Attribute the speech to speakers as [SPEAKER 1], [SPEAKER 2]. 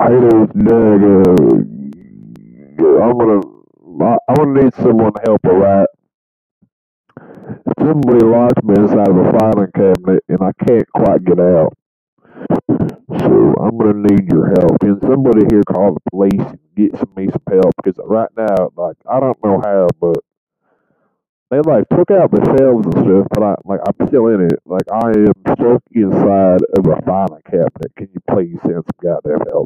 [SPEAKER 1] I don't know. I'm gonna, I, I'm gonna need someone to help a rat. Somebody locked me inside of a filing cabinet, and I can't quite get out. So I'm gonna need your help. Can somebody here call the police and get some me some help? Because right now, like, I don't know how, but they like took out the shelves and stuff, but I like I'm still in it. Like I am stuck inside of a filing cabinet. Can you please send some goddamn help?